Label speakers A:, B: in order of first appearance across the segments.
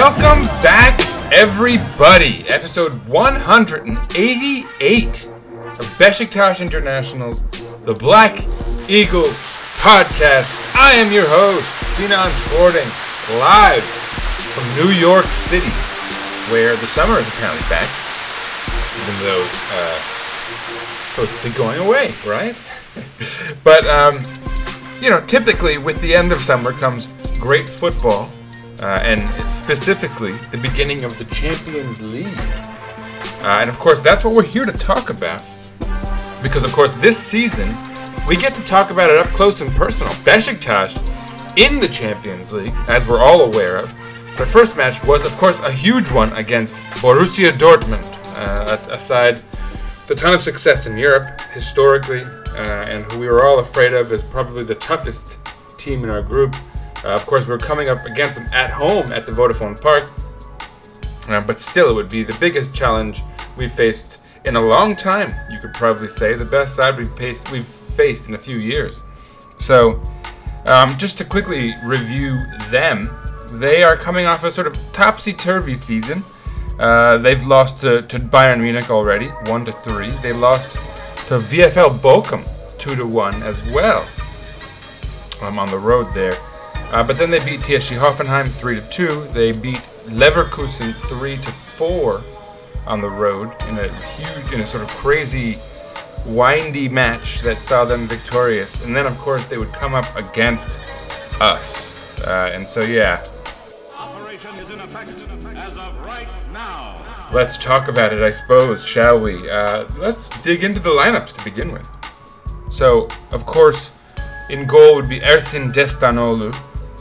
A: Welcome back, everybody. Episode 188 of Besiktas International's The Black Eagles podcast. I am your host, Sinan Schwarting, live from New York City, where the summer is apparently back, even though uh, it's supposed to be going away, right? but um, you know, typically with the end of summer comes great football, uh, and specifically the beginning of the Champions League. Uh, and of course, that's what we're here to talk about. Because, of course, this season, we get to talk about it up close and personal. Besiktas in the Champions League, as we're all aware of. The first match was, of course, a huge one against Borussia Dortmund, uh, a, a side with a ton of success in Europe historically, uh, and who we were all afraid of as probably the toughest team in our group. Uh, of course, we're coming up against them at home at the Vodafone Park, uh, but still, it would be the biggest challenge we've faced in a long time. You could probably say the best side we've faced, we've faced in a few years. So, um, just to quickly review them, they are coming off a sort of topsy-turvy season. Uh, they've lost to, to Bayern Munich already, one to three. They lost to VFL Bochum, two to one as well. I'm on the road there. Uh, but then they beat TSG Hoffenheim three to two. They beat Leverkusen three to four on the road in a huge, in a sort of crazy, windy match that saw them victorious. And then, of course, they would come up against us. Uh, and so, yeah,
B: Operation is in effect as of right now.
A: Let's talk about it, I suppose, shall we? Uh, let's dig into the lineups to begin with. So, of course, in goal would be Ersin Destanoglu.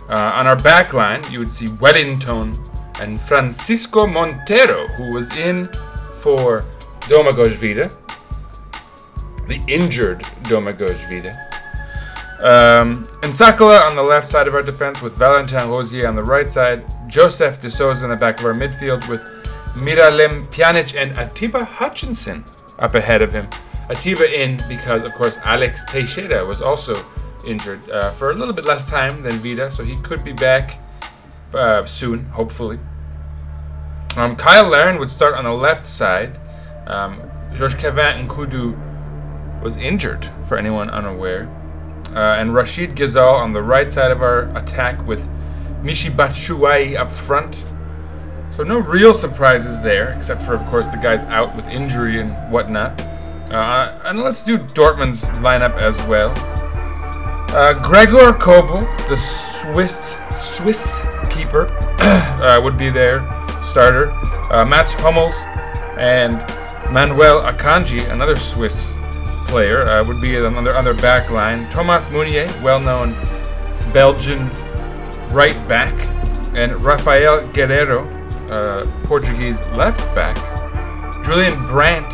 A: Uh, on our back line, you would see Wellington and Francisco Montero, who was in for Domagoj Vida, the injured Domagoj Vida. Um, and Sakala on the left side of our defense with Valentin Rosier on the right side, Josef De Souza in the back of our midfield with Miralem Pjanic and Atiba Hutchinson up ahead of him. Atiba in because, of course, Alex Teixeira was also injured uh, for a little bit less time than Vida, so he could be back uh, soon, hopefully. Um, Cyle Larin would start on the left side. Um, Georges Kevin N'Koudou was injured, for anyone unaware. Uh, and Rachid Ghezzal on the right side of our attack with Michy Batshuayi up front. So no real surprises there, except for, of course, the guys out with injury and whatnot. Uh, and let's do Dortmund's lineup as well. Uh, Gregor Kobel, the Swiss Swiss keeper, uh, would be their starter. Uh, Mats Hummels and Manuel Akanji, another Swiss player, uh, would be on their, back line. Thomas Meunier, well-known Belgian right back, and Raphaël Guerreiro, uh, Portuguese left back. Julian Brandt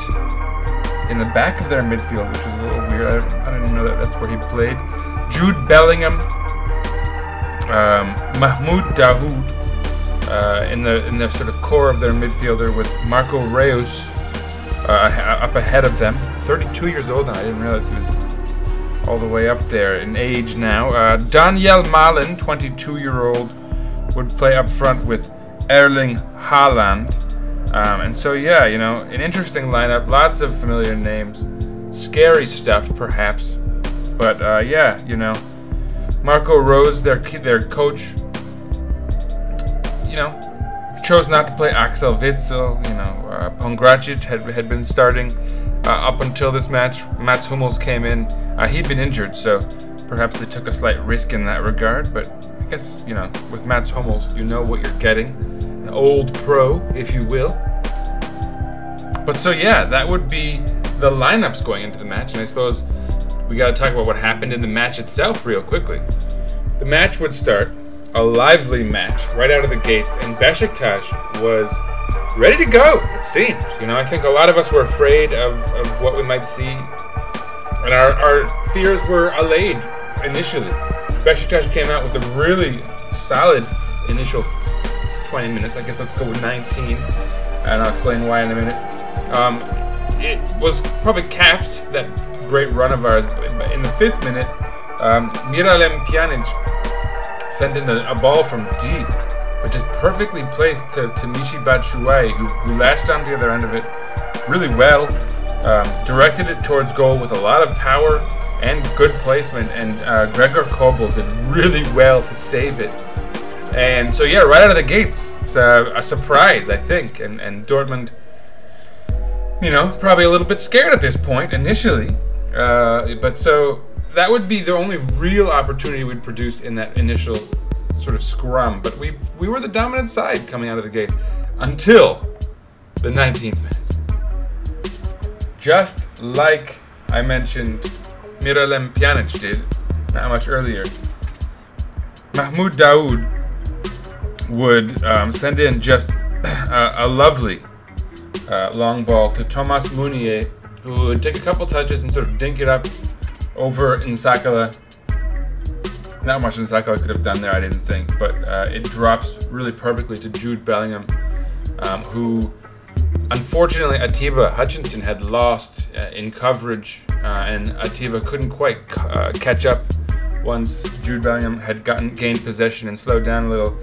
A: in the back of their midfield, which is a little weird. I, I didn't know that that's where he played. Jude Bellingham, um, Mahmoud Dahoud uh, in the in the sort of core of their midfielder with Marco Reus uh, up ahead of them. 32 years old now. I didn't realize he was all the way up there in age now. Uh, Donyell Malen, 22 year old, would play up front with Erling Haaland. Um, and so, yeah, you know, an interesting lineup, lots of familiar names, scary stuff, perhaps. But uh, yeah, you know, Marco Rose, their their coach, you know, chose not to play Axel Witsel. You know, uh, Pongracic had had been starting uh, up until this match. Mats Hummels came in. Uh, he'd been injured, so perhaps they took a slight risk in that regard. But I guess you know, with Mats Hummels, you know what you're getting, an old pro, if you will. But so yeah, that would be the lineups going into the match, and I suppose we got to talk about what happened in the match itself real quickly. The match would start, a lively match right out of the gates, and Besiktas was ready to go. It seemed, you know, I think a lot of us were afraid of, of what we might see, and our, our fears were allayed initially. Besiktas came out with a really solid initial 20 minutes. I guess let's go with 19, and I'll explain why in a minute. Um, it was probably capped that great run of ours, but in the fifth minute, um, Miralem Pjanic sent in a, a ball from deep, but just perfectly placed to, to Michy Batshuayi, who, who latched onto the other end of it really well, um, directed it towards goal with a lot of power and good placement, and uh, Gregor Kobel did really well to save it. And so, yeah, right out of the gates, it's a, a surprise, I think, and, and Dortmund you know, probably a little bit scared at this point initially. Uh, but so that would be the only real opportunity we'd produce in that initial sort of scrum. But we we were the dominant side coming out of the gates until the 19th minute. Just like I mentioned, Miralem Pjanic did not much earlier. Mahmoud Dahoud would um, send in just a, a lovely uh, long ball to Thomas Meunier, who would take a couple touches and sort of dink it up over N'Sakala. Not much N'Sakala could have done there, I didn't think, but uh, it drops really perfectly to Jude Bellingham, um, who unfortunately Atiba Hutchinson had lost uh, in coverage, uh, and Atiba couldn't quite uh, catch up once Jude Bellingham had gotten gained possession and slowed down a little.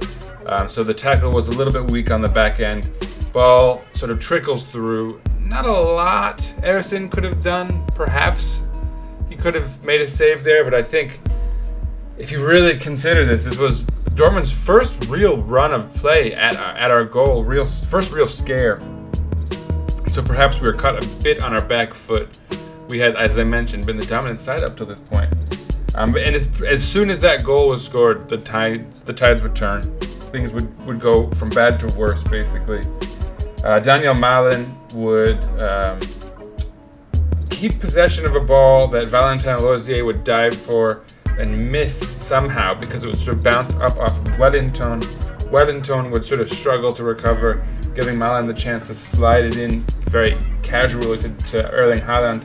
A: Um, so the tackle was a little bit weak on the back end. Ball sort of trickles through. Not a lot Ersin could have done, perhaps. He could have made a save there, but I think if you really consider this, this was Dortmund's first real run of play at, at our goal, real first real scare. So perhaps we were caught a bit on our back foot. We had, as I mentioned, been the dominant side up to this point. Um, and as, as soon as that goal was scored, the tides the tides would turn. Things would, would go from bad to worse, basically. Uh, Donyell Malen would um, keep possession of a ball that Valentin Rosier would dive for and miss somehow because it would sort of bounce up off of Wellington. Wellington would sort of struggle to recover, giving Malen the chance to slide it in very casually to, to Erling Haaland,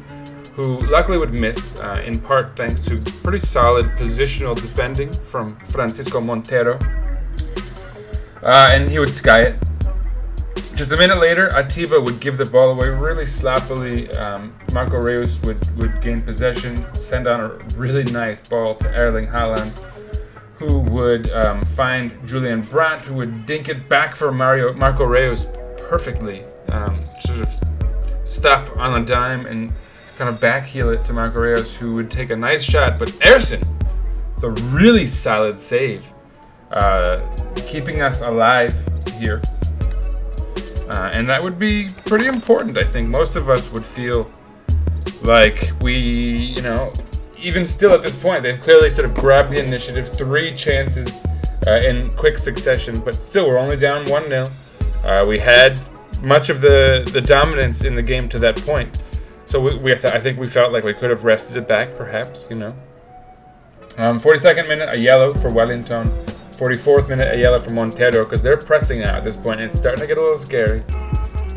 A: who luckily would miss, uh, in part thanks to pretty solid positional defending from Francisco Montero. Uh, and he would sky it. Just a minute later, Atiba would give the ball away really sloppily. Um, Marco Reus would, would gain possession, send on a really nice ball to Erling Haaland, who would um, find Julian Brandt, who would dink it back for Mario Marco Reus perfectly. Um, sort of stop on a dime and kind of backheel it to Marco Reus, who would take a nice shot. But Ersin, the really solid save, uh, keeping us alive here. Uh, and that would be pretty important, I think. Most of us would feel like we, you know, even still at this point, they've clearly sort of grabbed the initiative, three chances uh, in quick succession, but still, we're only down 1 0. Uh, we had much of the, the dominance in the game to that point. So we, we to, I think we felt like we could have rested it back, perhaps, you know. Um, 42nd minute, a yellow for Wellington. 44th minute, a yellow for Montero because they're pressing now at this point and it's starting to get a little scary.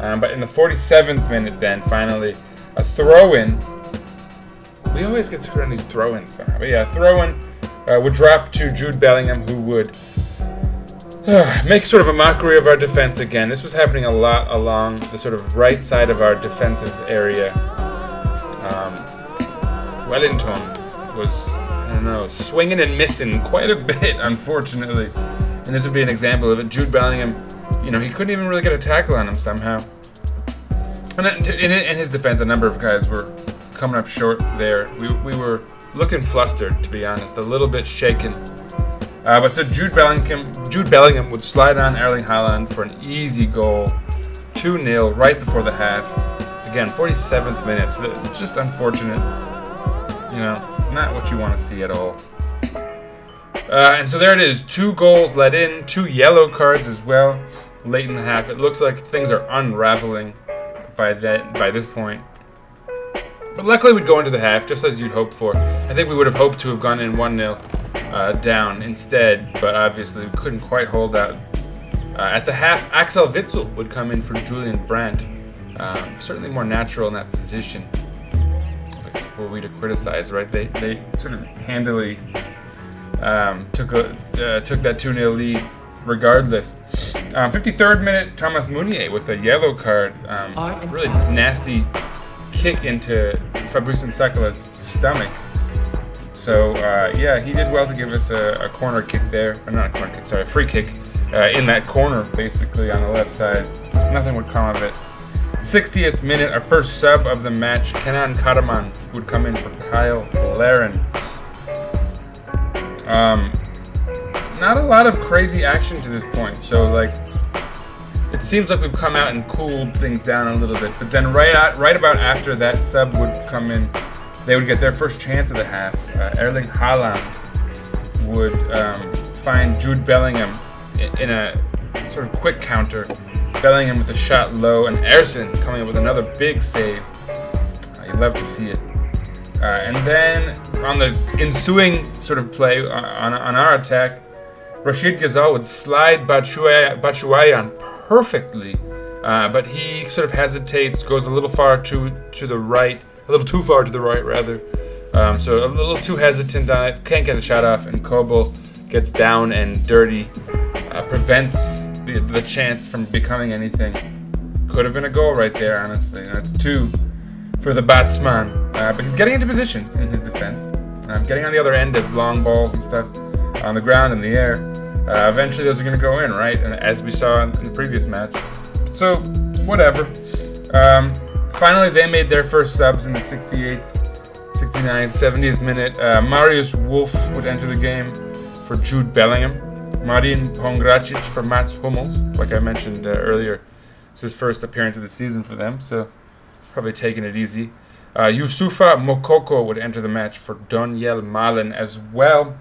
A: Um, but in the 47th minute, then finally, a throw in. We always get screwed on these throw ins somehow. But yeah, throw in uh, would drop to Jude Bellingham, who would make sort of a mockery of our defense again. This was happening a lot along the sort of right side of our defensive area. Um, Wellington was I don't know, swinging and missing quite a bit, unfortunately. And this would be an example of it. Jude Bellingham, you know, he couldn't even really get a tackle on him somehow. And in, in his defense, a number of guys were coming up short there. We, we were looking flustered, to be honest, a little bit shaken. Uh, but so Jude Bellingham, Jude Bellingham would slide on Erling Haaland for an easy goal, 2 0 right before the half. Again, 47th minute, so just unfortunate. You know, not what you want to see at all. Uh, and so there it is. Two goals let in, two yellow cards as well late in the half. It looks like things are unraveling by that by this point. But luckily, we'd go into the half just as you'd hope for. I think we would have hoped to have gone in 1 0 uh, down instead, but obviously we couldn't quite hold out. Uh, at the half, Axel Witsel would come in for Julian Brandt. Um, certainly more natural in that position. Were we to criticize, right? They, they sort of handily um, took a, uh, took that 2 0 lead regardless. Um, 53rd minute, Thomas Meunier with a yellow card. Um, really nasty kick into Fabrice N'Sakala's stomach. So, uh, yeah, he did well to give us a, a corner kick there. Or not a corner kick, sorry, a free kick uh, in that corner, basically, on the left side. Nothing would come of it. 60th minute, our first sub of the match, Kenan Karaman would come in for Cyle Larin. Um, not a lot of crazy action to this point, so like it seems like we've come out and cooled things down a little bit. But then right out, right about after that sub would come in, they would get their first chance of the half. Uh, Erling Haaland would um, find Jude Bellingham in a sort of quick counter. Bellingham with a shot low, and Ersin coming up with another big save. Uh, you love to see it. Uh, and then on the ensuing sort of play uh, on, on our attack, Rachid Ghezzal would slide Batshuayan perfectly, uh, but he sort of hesitates, goes a little far to to the right, a little too far to the right rather. Um, so a little too hesitant on it, can't get a shot off, and Kobel gets down and dirty, uh, prevents the, the chance from becoming anything. Could have been a goal right there, honestly. That's two for the batsman, uh, but he's getting into positions in his defense, um, getting on the other end of long balls and stuff on the ground in the air. Uh, eventually, those are going to go in, right? And as we saw in the previous match. So, whatever. Um, finally, they made their first subs in the 68th, 69th, 70th minute. Uh, Marius Wolf would enter the game for Jude Bellingham. Marin Pongracic for Mats Hummels, like I mentioned uh, earlier. It's his first appearance of the season for them, so probably taking it easy. Uh, Youssoufa Moukoko would enter the match for Donyell Malen as well.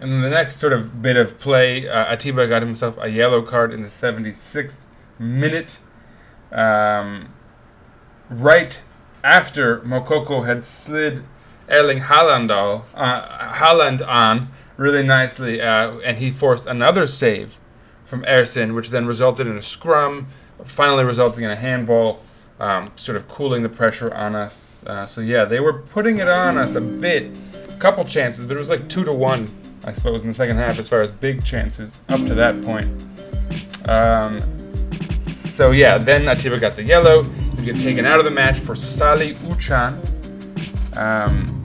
A: And then the next sort of bit of play, uh, Atiba got himself a yellow card in the 76th minute. Um, right after Mokoko had slid Erling Haaland, all- uh, Haaland on really nicely, uh, and he forced another save from Ersin, which then resulted in a scrum, finally resulting in a handball, um, sort of cooling the pressure on us. Uh, so yeah, they were putting it on us a bit, a couple chances, but it was like two to one, I suppose, in the second half as far as big chances up to that point. Um, so yeah, then Atiba got the yellow. He get taken out of the match for Salih Uçan. Um,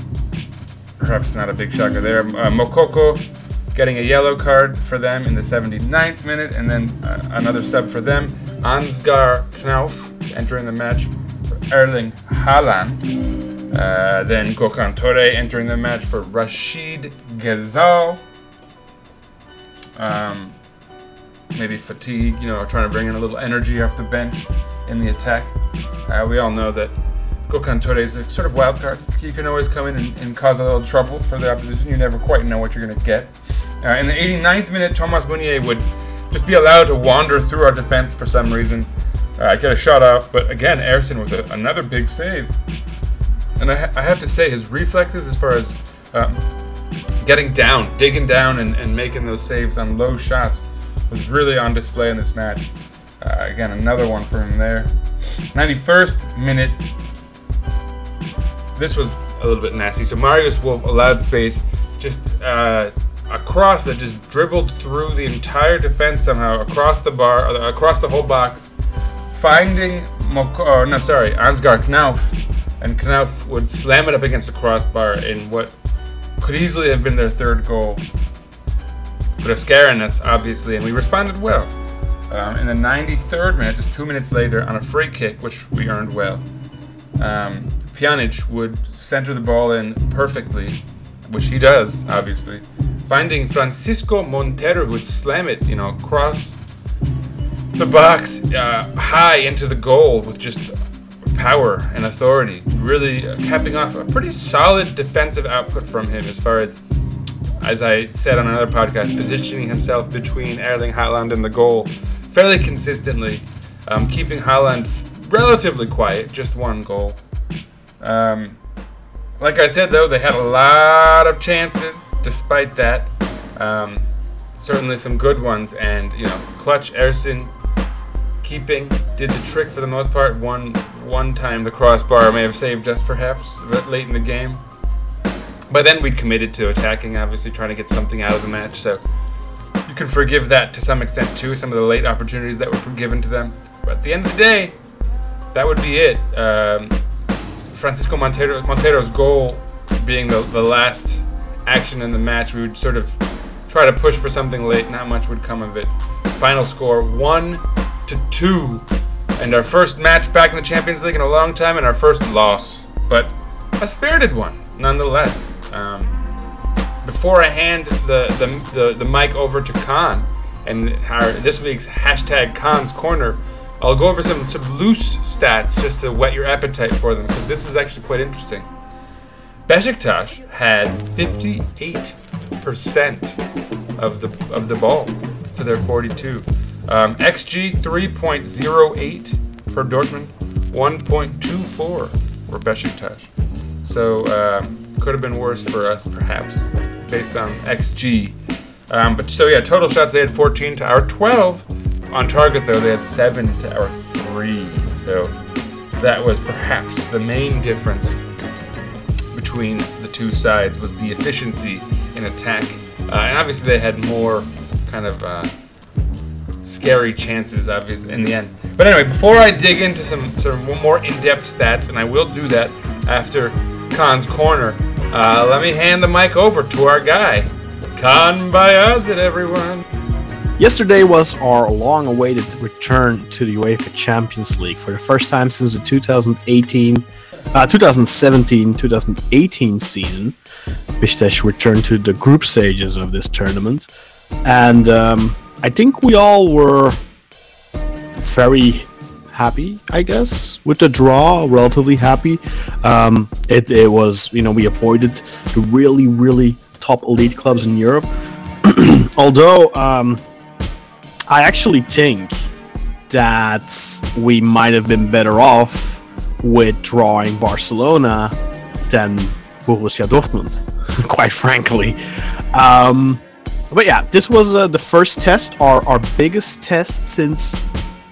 A: perhaps not a big shocker there. Uh, Moukoko getting a yellow card for them in the 79th minute, and then uh, another sub for them. Ansgar Knauf entering the match for Erling Haaland. Uh, then Gökhan Töre entering the match for Rachid Ghezzal. Um, maybe fatigue, you know, trying to bring in a little energy off the bench in the attack. Uh, we all know that Gökhan Töre is a sort of wild card. He can always come in and, and cause a little trouble for the opposition. You never quite know what you're going to get. Uh, in the 89th minute, Thomas Meunier would just be allowed to wander through our defense for some reason, uh, get a shot off. But again, Ersin with a, another big save. And I, ha- I have to say, his reflexes as far as um, getting down, digging down, and, and making those saves on low shots was really on display in this match. Uh, again, another one for him there. 91st minute. This was a little bit nasty. So Marius Wolf allowed space, just uh, a cross that just dribbled through the entire defense somehow across the bar, uh, across the whole box, finding no, sorry, Ansgar Knauf, and Knauf would slam it up against the crossbar in what could easily have been their third goal. But scaring us, obviously, and we responded well. Um, in the 93rd minute, just two minutes later, on a free kick, which we earned well, um, Pjanic would center the ball in perfectly, which he does, obviously, finding Francisco Montero, who would slam it, you know, across the box, uh, high into the goal with just power and authority, really uh, capping off a pretty solid defensive output from him as far as as I said on another podcast, positioning himself between Erling Haaland and the goal fairly consistently, um, keeping Haaland relatively quiet, just one goal. Um, like I said, though, they had a lot of chances. Despite that, um, certainly some good ones, and you know, clutch Ersin keeping did the trick for the most part. One one time the crossbar may have saved us, perhaps, but late in the game. But then we'd committed to attacking, obviously trying to get something out of the match. So you can forgive that to some extent too. Some of the late opportunities that were given to them. But at the end of the day, that would be it. Um, Francisco Montero, Montero's goal being the, the last action in the match, we would sort of try to push for something late. Not much would come of it. Final score one to two, and our first match back in the Champions League in a long time, and our first loss, but a spirited one nonetheless. Um, before I hand the, the, the, the mic over to Kaan and our, this week's hashtag Kaan's Corner, I'll go over some some loose stats just to whet your appetite for them because this is actually quite interesting. Besiktas had 58% of the of the ball to their 42. Um, XG 3.08 for Dortmund, 1.24 for Besiktas. So uh, could have been worse for us, perhaps, based on XG. Um, but so yeah, total shots they had 14 to our 12. On target though, they had seven to our three. So that was perhaps the main difference between the two sides was the efficiency in attack, uh, and obviously they had more kind of uh, scary chances, obviously in the end. But anyway, before I dig into some sort of more in-depth stats, and I will do that after Kaan's corner, uh, let me hand the mic over to our guy, Kaan Bayazit, everyone.
C: Yesterday was our long awaited return to the UEFA Champions League for the first time since the 2018 uh, 2017 2018 season. Besiktas returned to the group stages of this tournament, and um, I think we all were very happy, I guess, with the draw. Relatively happy. Um, it, it was, you know, we avoided the really, really top elite clubs in Europe. Although, um, I actually think that we might have been better off with drawing Barcelona than Borussia Dortmund, quite frankly. Um, but yeah, this was uh, the first test, our, our biggest test since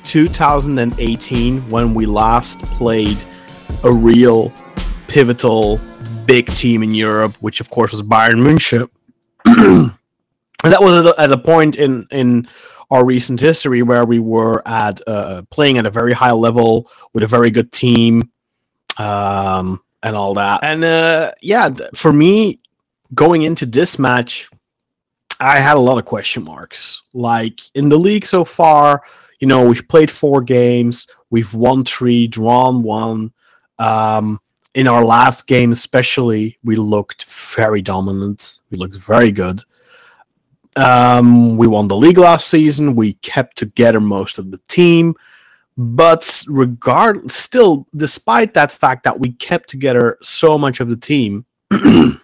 C: 2018 when we last played a real pivotal big team in Europe, which of course was Bayern München. and that was at at a point in in our recent history where we were at uh, playing at a very high level with a very good team um, and all that. And uh, yeah, for me, going into this match, I had a lot of question marks. Like in the league so far, you know, we've played four games, we've won three, drawn one. Um, in our last game, especially, we looked very dominant. We looked very good. Um, we won the league last season. We kept together most of the team, but regard still, despite that fact that we kept together so much of the team,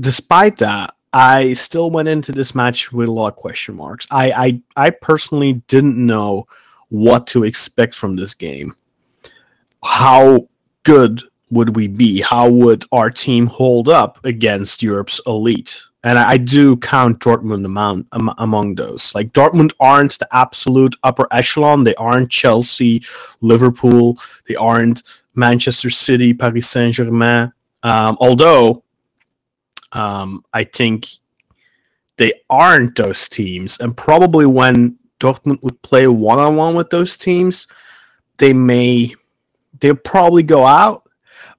C: despite that, I still went into this match with a lot of question marks. I, I, I personally didn't know what to expect from this game. How good would we be? How would our team hold up against Europe's elite? And I, do count Dortmund among, am, among those. Like Dortmund aren't the absolute upper echelon. They aren't Chelsea, Liverpool. They aren't Manchester City, Paris Saint Germain. Um, although um, I think they aren't those teams, and probably when Dortmund would play one on one with those teams, they may they'll probably go out.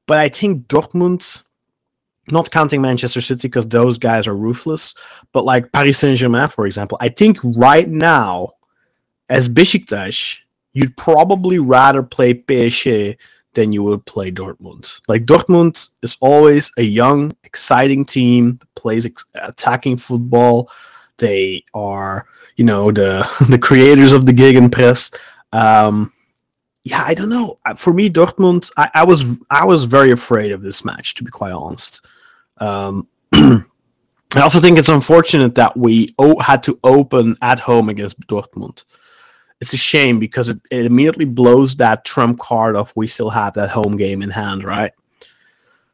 C: But I think Dortmund, not counting Manchester City because those guys are ruthless, but like Paris Saint Germain, for example, I think right now, as Besiktas, you'd probably rather play PSG than you would play Dortmund. Like Dortmund is always a young, exciting team plays ex- attacking football. They are, you know, the the creators of the Gegenpress. Um, yeah, I don't know. For me, Dortmund, I, I was I was very afraid of this match, to be quite honest. Um, I also think it's unfortunate that we o- had to open at home against Dortmund. it's a shame because it, it immediately blows that trump card of we still have that home game in hand, right?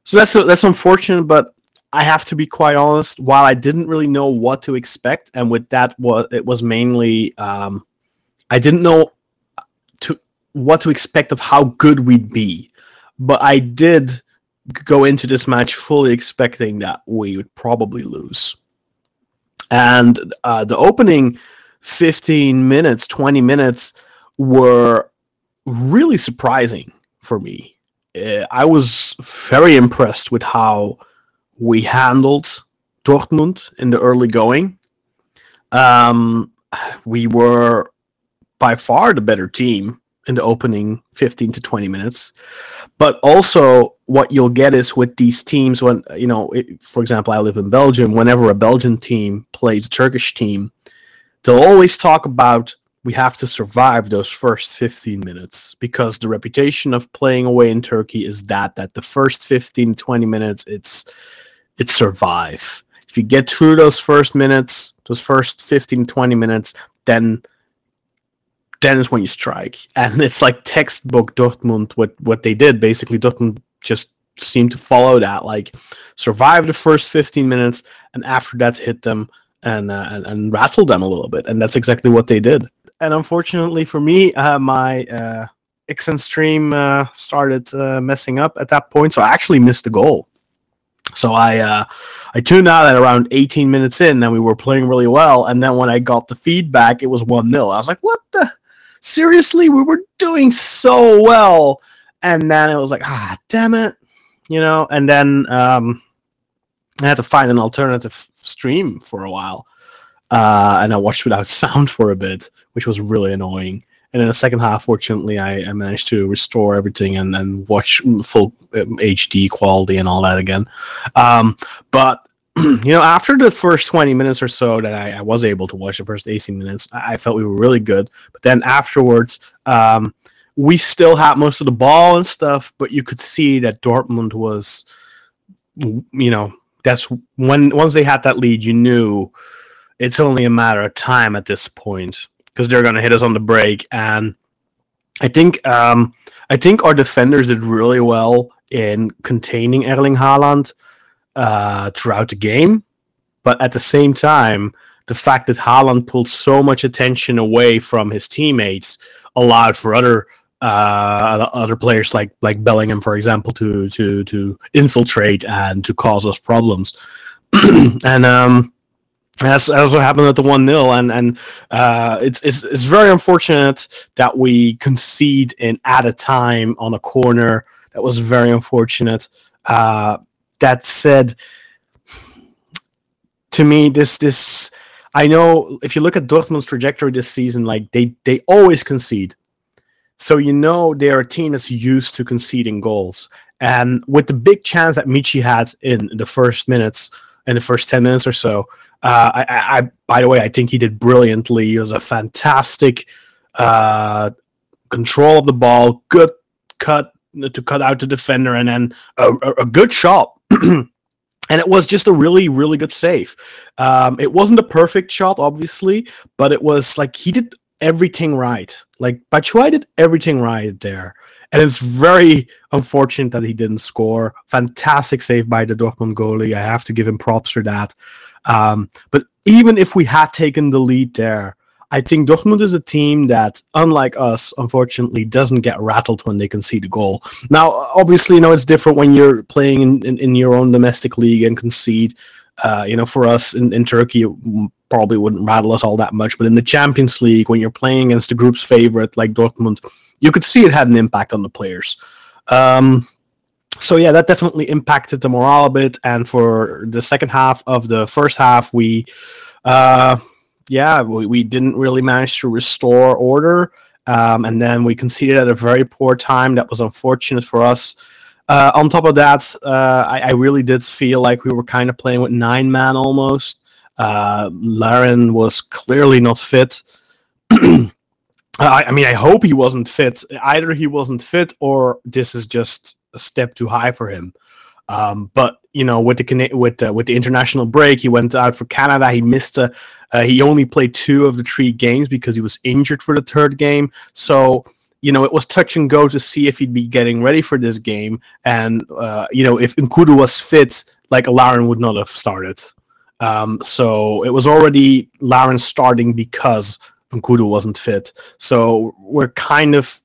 C: So that's that's unfortunate, but I have to be quite honest. While I didn't really know what to expect, and with that, was it was mainly um, I didn't know to what to expect of how good we'd be, but I did go into this match fully expecting that we would probably lose. And uh, the opening 15 minutes, 20 minutes were really surprising for me. Uh, I was very impressed with how we handled Dortmund in the early going. Um, we were by far the better team in the opening 15 to 20 minutes. But also, what you'll get is with these teams, when, you know, it, for example, I live in Belgium, whenever a Belgian team plays a Turkish team, they'll always talk about we have to survive those first 15 minutes because the reputation of playing away in Turkey is that that the first 15 20 minutes it's it's survive if you get through those first minutes those first 15 20 minutes then then is when you strike and it's like textbook Dortmund what what they did basically Dortmund just seemed to follow that like survive the first 15 minutes and after that hit them and, uh, and and rattle them a little bit, and that's exactly what they did. And unfortunately for me, uh, my uh, XN stream uh, started uh, messing up at that point, so I actually missed the goal. So I uh, I tuned out at around 18 minutes in, and we were playing really well. And then when I got the feedback, it was one 0 I was like, "What the? Seriously? We were doing so well." And then it was like, "Ah, damn it," you know. And then um, I had to find an alternative stream for a while, uh, and I watched without sound for a bit, which was really annoying. And in the second half, fortunately, I, I managed to restore everything and then watch full um, HD quality and all that again. Um, but you know, after the first 20 minutes or so that I, I, was able to watch the first 18 minutes, I, felt we were really good. But then afterwards, um, we still had most of the ball and stuff, but you could see that Dortmund was, you know, that's when once they had that lead, you knew it's only a matter of time at this point because they're going to hit us on the break. And I think um, I think our defenders did really well in containing Erling Haaland uh, throughout the game, but at the same time, the fact that Haaland pulled so much attention away from his teammates allowed for other uh, other players like like Bellingham, for example, to to to infiltrate and to cause us problems. and um, that's, that's what happened at the one 0 and and uh, it's, it's it's very unfortunate that we concede in at a time on a corner. That was very unfortunate. Uh, that said, to me, this this I know if you look at Dortmund's trajectory this season, like they they always concede so you know they're a team that's used to conceding goals. And with the big chance that Michy had in the first minutes, in the first 10 minutes or so, uh, I, I, by the way, I think he did brilliantly. He was a fantastic uh, control of the ball, good cut to cut out the defender, and then a, a good shot. and it was just a really, really good save. Um, it wasn't a perfect shot, obviously, but it was like he did everything right. Like Batshuayi did everything right there. And it's very unfortunate that he didn't score. Fantastic save by the Dortmund goalie. I have to give him props for that. Um, but even if we had taken the lead there, I think Dortmund is a team that, unlike us, unfortunately, doesn't get rattled when they concede a goal. Now, obviously, you know it's different when you're playing in, in, in your own domestic league and concede. Uh, you know, for us in, in Turkey, it probably wouldn't rattle us all that much. But in the Champions League, when you're playing against the group's favorite like Dortmund, you could see it had an impact on the players. Um, so yeah, that definitely impacted the morale a bit. And for the second half of the first half, we, uh, yeah, we, we didn't really manage to restore order. Um, and then we conceded at a very poor time. That was unfortunate for us. Uh, on top of that, uh, I, I, really did feel like we were kind of playing with nine man almost. Uh, Larin was clearly not fit. I, I, mean, I hope he wasn't fit. Either he wasn't fit or this is just a step too high for him. Um, but you know, with the with uh, with the international break, he went out for Canada. He missed a. Uh, he only played two of the three games because he was injured for the third game. So you know, it was touch and go to see if he'd be getting ready for this game. And uh, you know, if N'Koudou was fit, like Larin would not have started. Um, so it was already Larin starting because N'Koudou wasn't fit. So we're kind of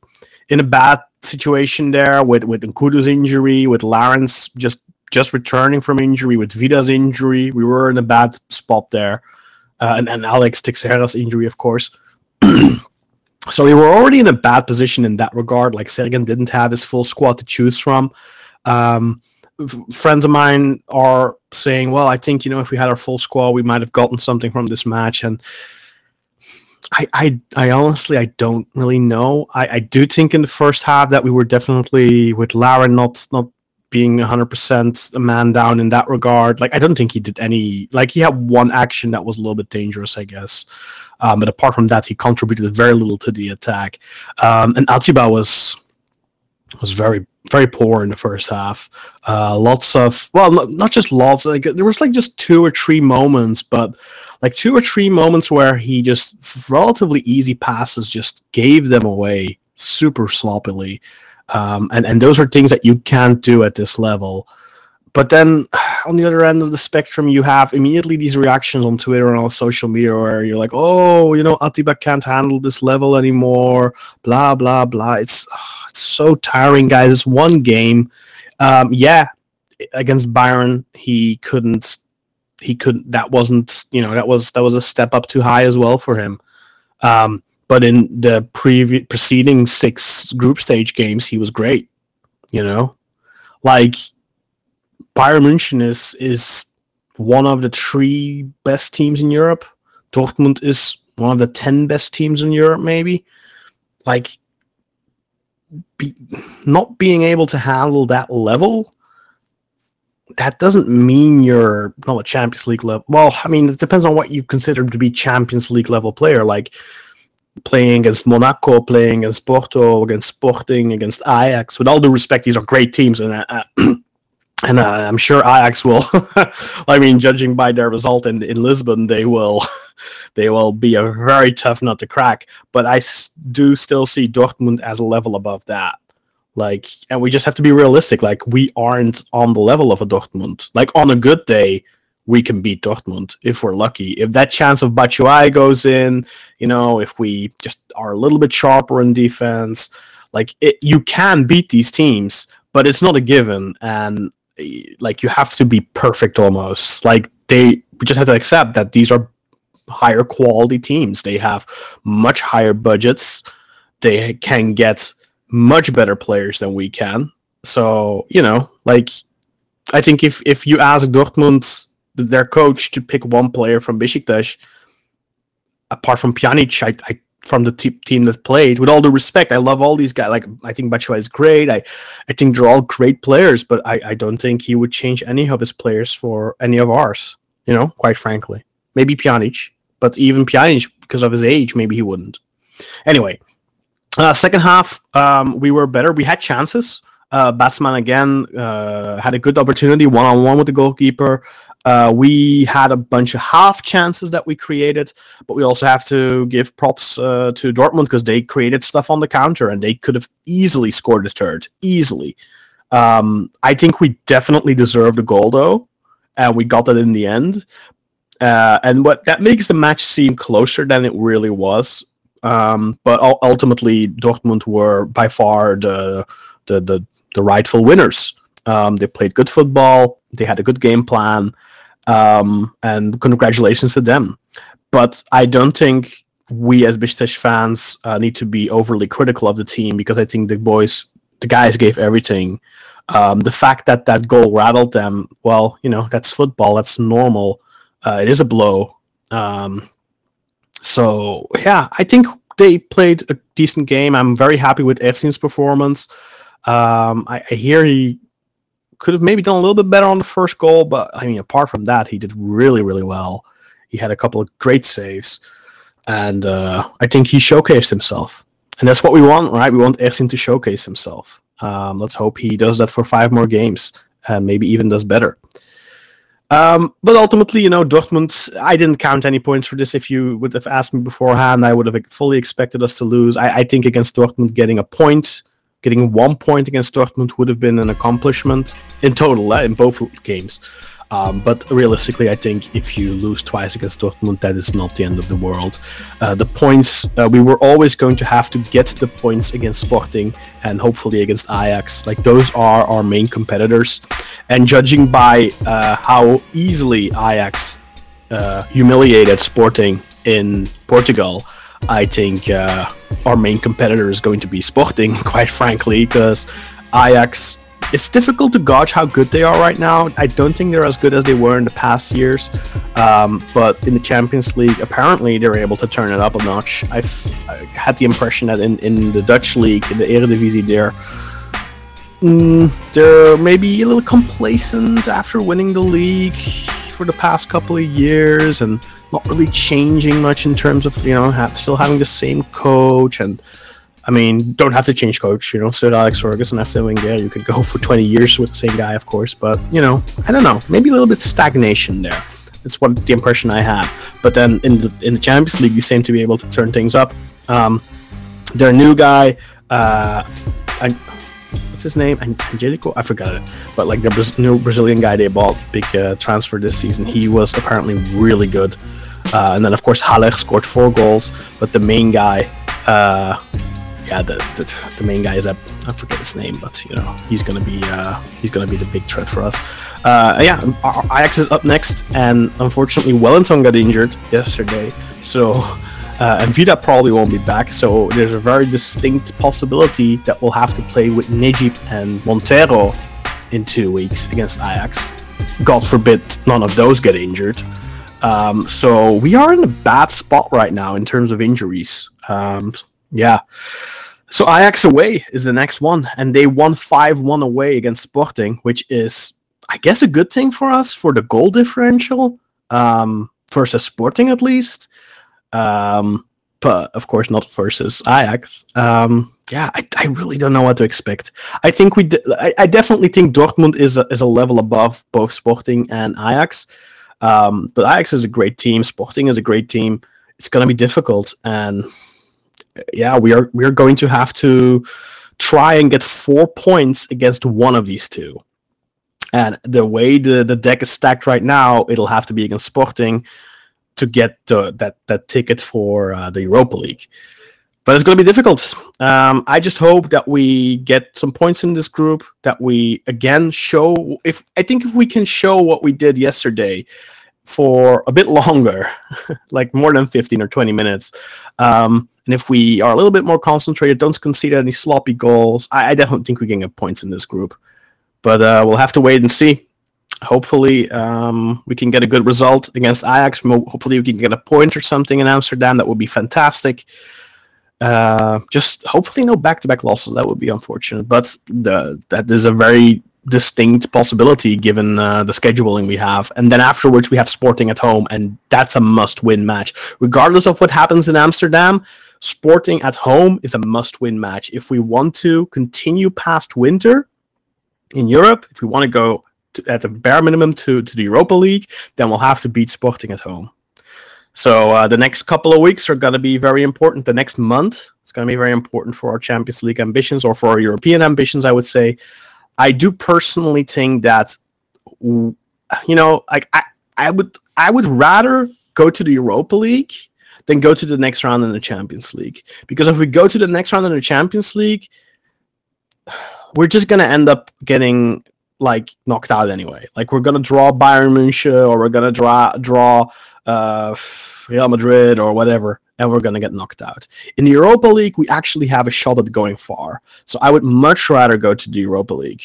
C: in a bad situation there with with N'Koudou's injury, with Larin's just just returning from injury, with Vida's injury. We were in a bad spot there, uh, and and Alex Teixeira's injury, of course. so we were already in a bad position in that regard. Like Sergen didn't have his full squad to choose from. Um, friends of mine are saying, "Well, I think you know if we had our full squad, we might have gotten something from this match." And I, I, I honestly, I don't really know. I, I do think in the first half that we were definitely with Larin not not being 100% a man down in that regard. Like I don't think he did any. Like he had one action that was a little bit dangerous, I guess. Um, but apart from that, he contributed very little to the attack. Um, and Atiba was was very very poor in the first half. Uh, lots of well, not, not just lots. Like there was like just two or three moments, but like two or three moments where he just relatively easy passes just gave them away super sloppily. Um, and and those are things that you can't do at this level. But then on the other end of the spectrum, you have immediately these reactions on Twitter and on social media where you're like, oh, you know, Atiba can't handle this level anymore, blah, blah, blah. It's, oh, it's so tiring, guys. It's one game. Um, yeah, against Bayern, he couldn't, he couldn't, that wasn't, you know, that was, that was a step up too high as well for him. Um, but in the previous preceding six group stage games, he was great, you know, like, Bayern München is is one of the three best teams in Europe. Dortmund is one of the ten best teams in Europe, maybe. Like, be, not being able to handle that level, that doesn't mean you're not a Champions League level. Well, I mean, it depends on what you consider to be Champions League level player. Like playing against Monaco, playing against Porto, against Sporting, against Ajax. With all due respect, these are great teams, and. Uh, and uh, I'm sure Ajax will. I mean, judging by their result in, in Lisbon, they will they will be a very tough nut to crack. But I s- do still see Dortmund as a level above that. Like, and we just have to be realistic. Like, we aren't on the level of a Dortmund. Like, on a good day, we can beat Dortmund if we're lucky. If that chance of Batshuayi goes in, you know, if we just are a little bit sharper in defense, like it, you can beat these teams, but it's not a given. And like you have to be perfect almost like they we just have to accept that these are higher quality teams they have much higher budgets they can get much better players than we can so you know like i think if if you ask dortmund their coach to pick one player from Besiktas, apart from Pjanic, I, I from the te- team that played. With all the respect, I love all these guys. Like I think Batshuayi is great. I, I think they're all great players, but I, I don't think he would change any of his players for any of ours. You know, quite frankly, maybe Pjanic, but even Pjanic because of his age, maybe he wouldn't. Anyway, uh, second half, um, we were better. We had chances. Uh, Batsman again uh, had a good opportunity one on one with the goalkeeper. Uh, we had a bunch of half chances that we created, but we also have to give props uh, to Dortmund because they created stuff on the counter and they could have easily scored a third. Easily. Um, I think we definitely deserved a goal though, and we got it in the end. Uh, and what that makes the match seem closer than it really was. Um, but ultimately, Dortmund were by far the the the, the rightful winners. Um, they played good football. They had a good game plan um, and congratulations to them. But I don't think we as Besiktas fans uh, need to be overly critical of the team because I think the boys, the guys gave everything. Um, the fact that that goal rattled them, well, you know, that's football. That's normal. Uh, it is a blow. Um, so yeah, I think they played a decent game. I'm very happy with Ersin's performance. Um, I, I hear he could have maybe done a little bit better on the first goal, but I mean, apart from that, he did really, really well. He had a couple of great saves, and uh, I think he showcased himself. And that's what we want, right? We want Ersin to showcase himself. Um, let's hope he does that for five more games and maybe even does better. Um, but ultimately, you know, Dortmund, I didn't count any points for this. If you would have asked me beforehand, I would have fully expected us to lose. I, I think against Dortmund, getting a point, getting one point against Dortmund would have been an accomplishment in total uh, in both games. Um, but realistically, I think if you lose twice against Dortmund, that is not the end of the world. Uh, the points, uh, we were always going to have to get the points against Sporting and hopefully against Ajax. Like, those are our main competitors. And judging by uh, how easily Ajax uh, humiliated Sporting in Portugal, I think uh, our main competitor is going to be Sporting, quite frankly, because Ajax it's difficult to gauge how good they are right now. I don't think they're as good as they were in the past years. Um, but in the Champions League, apparently they're able to turn it up a notch. I've, I had the impression that in, in the Dutch league, in the Eredivisie, they're mm, they're maybe a little complacent after winning the league for the past couple of years and not really changing much in terms of you know have, still having the same coach and I mean, don't have to change coach, you know. Sir Alex Ferguson, Arsene Wenger, you could go for 20 years with the same guy, of course. But you know, I don't know, maybe a little bit stagnation there. That's what the impression I have. But then in the in the Champions League, they seem to be able to turn things up. Um, their new guy, uh, I, what's his name? Angelico? I forgot it. But like the new Brazilian guy they bought, big uh, transfer this season. He was apparently really good. Uh, and then of course Haller scored four goals, but the main guy. Uh, yeah, the, the, the main guy is I, I forget his name, but you know he's gonna be uh, he's gonna be the big threat for us. Uh, yeah, Ajax is up next, and unfortunately Wellington got injured yesterday, so uh, and Vida probably won't be back. So there's a very distinct possibility that we'll have to play with Necip and Montero in two weeks against Ajax. God forbid none of those get injured. Um, so we are in a bad spot right now in terms of injuries. Um, yeah. So Ajax away is the next one, and they won 5 1 away against Sporting, which is, I guess, a good thing for us for the goal differential um, versus Sporting at least. Um, but of course, not versus Ajax. Um, yeah, I, I really don't know what to expect. I think we—I definitely think Dortmund is a, is a level above both Sporting and Ajax. Um, but Ajax is a great team. Sporting is a great team. It's going to be difficult, and yeah, we are we are going to have to try and get four points against one of these two. And the way the, the deck is stacked right now, it'll have to be against Sporting to get the, that that ticket for uh, the Europa League. But it's going to be difficult. Um, I just hope that we get some points in this group. That we again show if I think if we can show what we did yesterday for a bit longer, like more than fifteen or twenty minutes, um, and if we are a little bit more concentrated, don't concede any sloppy goals, I, I definitely think we can get points in this group. But uh, we'll have to wait and see. Hopefully, um, we can get a good result against Ajax. Hopefully, we can get a point or something in Amsterdam. That would be fantastic. Uh, just hopefully no back-to-back losses. That would be unfortunate, but the, that is a very distinct possibility given uh, the scheduling we have. And then afterwards, we have Sporting at home, and that's a must-win match, regardless of what happens in Amsterdam. Sporting at home is a must win match. If we want to continue past winter in Europe, if we want to go to, at the bare minimum to, to the Europa League, then we'll have to beat Sporting at home. So uh, the next couple of weeks are going to be very important. The next month is going to be very important for our Champions League ambitions or for our European ambitions, I would say. I do personally think that, you know, like I, I would, I would rather go to the Europa League then go to the next round in the Champions League. Because if we go to the next round in the Champions League, we're just gonna end up getting like knocked out anyway. Like we're gonna draw Bayern Munich or we're gonna draw draw uh, Real Madrid or whatever, and we're gonna get knocked out. In the Europa League, we actually have a shot at going far. So I would much rather go to the Europa League.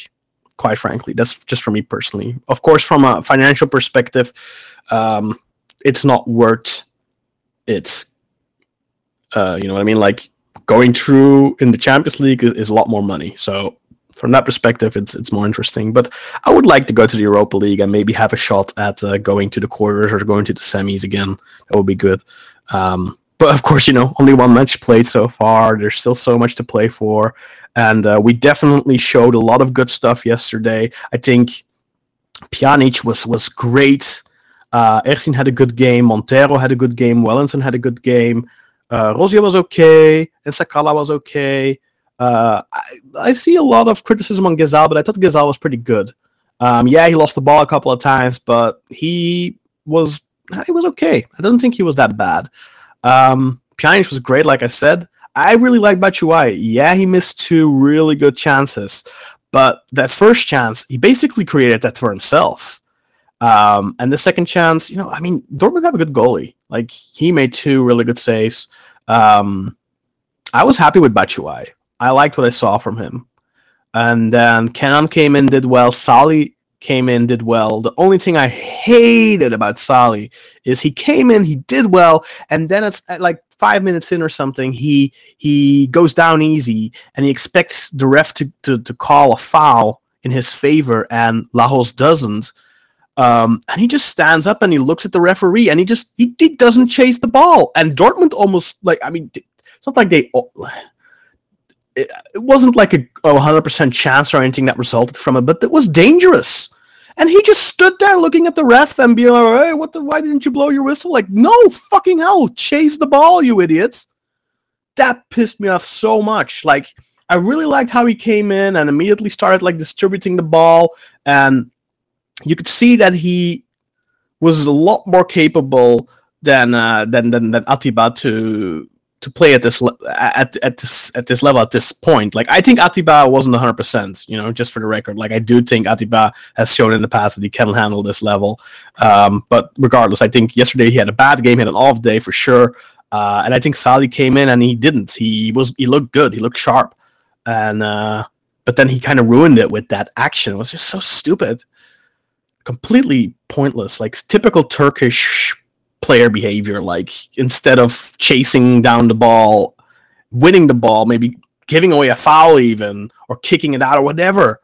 C: Quite frankly, that's just for me personally. Of course, from a financial perspective, um, it's not worth it's uh, you know what I mean? Like going through in the Champions League is, is, a lot more money. So from that perspective, it's it's more interesting. But I would like to go to the Europa League and maybe have a shot at uh, going to the quarters or going to the semis again. That would be good. Um, but of course, you know, only one match played so far. There's still so much to play for, and uh, we definitely showed a lot of good stuff yesterday. I think Pjanic was was great. Uh, Ersin had a good game. Montero had a good game. Wellington had a good game. Uh, Rosier was okay, and N'Sakala was okay. Uh, I, I see a lot of criticism on Ghezzal, but I thought Ghezzal was pretty good. Um, yeah, he lost the ball a couple of times, but he was he was okay. I don't think he was that bad. Um, Pjanic was great, like I said. I really like Batshuayi. Yeah, he missed two really good chances, but that first chance, he basically created that for himself. Um, and the second chance, you know, I mean, Dortmund have a good goalie. Like he made two really good saves. Um, I was happy with Batshuayi. I liked what I saw from him. And then Kenan came in, did well. Salih came in, did well. The only thing I hated about Salih is he came in, he did well, and then at, at like five minutes in or something, he he goes down easy and he expects the ref to, to, to call a foul in his favor, and Lajos doesn't. Um, and he just stands up and he looks at the referee and he just he, he doesn't chase the ball. And Dortmund almost like I mean, it's not like they it, it wasn't like a 100% chance or anything that resulted from it, but it was dangerous. And he just stood there looking at the ref and being like, hey, what the, why didn't you blow your whistle? Like, no fucking hell, chase the ball, you idiots. That pissed me off so much. Like, I really liked how he came in and immediately started like distributing the ball. And you could see that he was a lot more capable than uh, than than, than Atiba to to play at this le- at at this at this level at this point. Like I think Atiba wasn't 100. percent You know, just for the record, like I do think Atiba has shown in the past that he can handle this level. Um, but regardless, I think yesterday he had a bad game, he had an off day for sure. Uh, and I think Salih came in and he didn't. He was he looked good. He looked sharp, and uh, but then he kind of ruined it with that action. It was just so stupid, completely pointless. Like typical Turkish player behavior. Like instead of chasing down the ball, winning the ball, maybe giving away a foul even or kicking it out or whatever,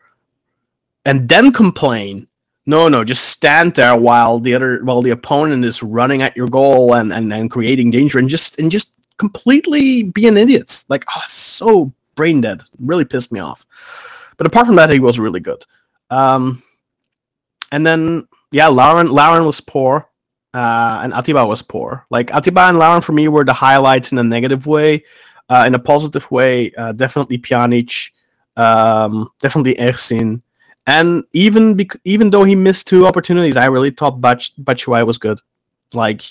C: and then complain. No, no, just stand there while the other while the opponent is running at your goal and and, and creating danger and just and just completely be an idiot. Like oh, so brain dead. Really pissed me off. But apart from that, he was really good. Um, and then yeah, Larin Larin was poor uh, and Atiba was poor. Like Atiba and Larin for me were the highlights in a negative way. Uh, in a positive way, uh, definitely Pjanic, um, definitely Ersin, and even bec- even though he missed two opportunities, I really thought Bach- was good. Like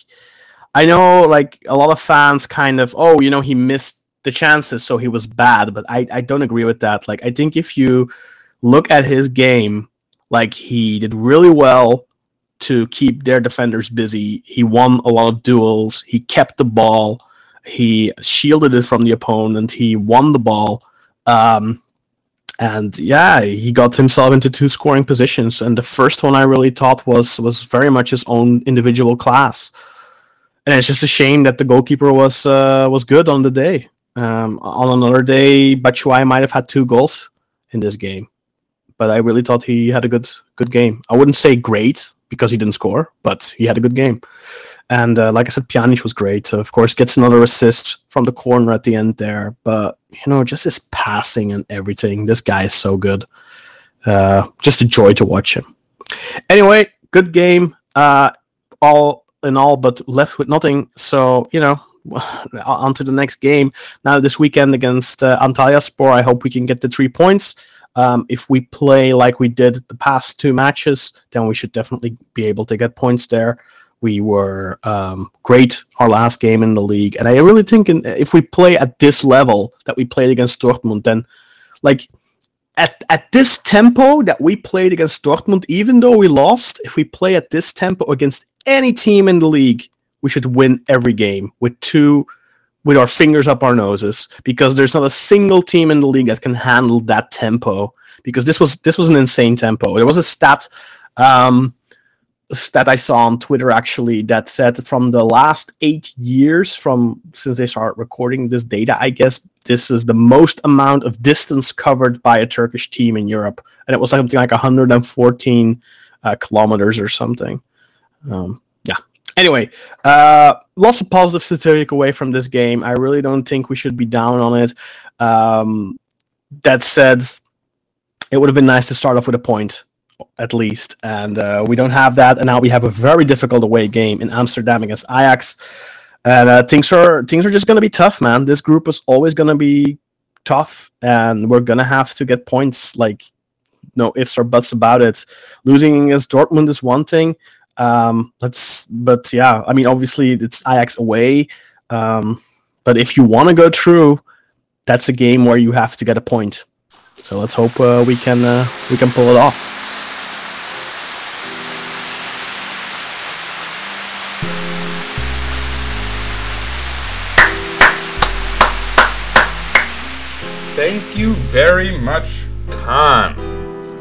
C: I know, like a lot of fans kind of, oh, you know, he missed the chances, so he was bad. But I I don't agree with that. Like I think if you look at his game, like he did really well to keep their defenders busy. He won a lot of duels. He kept the ball. He shielded it from the opponent. He won the ball. Um, and yeah, he got himself into two scoring positions. And the first one I really thought was was very much his own individual class. And it's just a shame that the goalkeeper was uh, was good on the day. Um, on another day, Batshuayi might have had two goals in this game, but I really thought he had a good good game. I wouldn't say great because he didn't score, but he had a good game. And uh, like I said, Pjanic was great. of course, gets another assist from the corner at the end there. But you know, just his passing and everything. This guy is so good. Uh, just a joy to watch him. Anyway, good game. Uh, all in all, but left with nothing. So you know, on to the next game. Now this weekend against uh, Antalyaspor, I hope we can get the three points. Um, if we play like we did the past two matches, then we should definitely be able to get points there. We were um, great our last game in the league, and I really think in, if we play at this level that we played against Dortmund, then like at at this tempo that we played against Dortmund, even though we lost, if we play at this tempo against any team in the league, we should win every game with two with our fingers up our noses because there's not a single team in the league that can handle that tempo because this was this was an insane tempo. There was a stat um, stat I saw on Twitter actually that said from the last eight years from since they started recording this data, I guess this is the most amount of distance covered by a Turkish team in Europe, and it was something like 114 uh, kilometers or something. Um, Anyway, uh, lots of positives to take away from this game. I really don't think we should be down on it. Um, that said, it would have been nice to start off with a point at least, and uh, we don't have that. And now we have a very difficult away game in Amsterdam against Ajax, and uh, things are things are just going to be tough, man. This group is always going to be tough, and we're going to have to get points. Like no ifs or buts about it. Losing against Dortmund is one thing. Um, let's, but yeah, I mean, obviously it's Ajax away. Um, but if you want to go through, that's a game where you have to get a point. So let's hope uh, we can uh, we can pull it off.
A: Thank you very much, Kaan.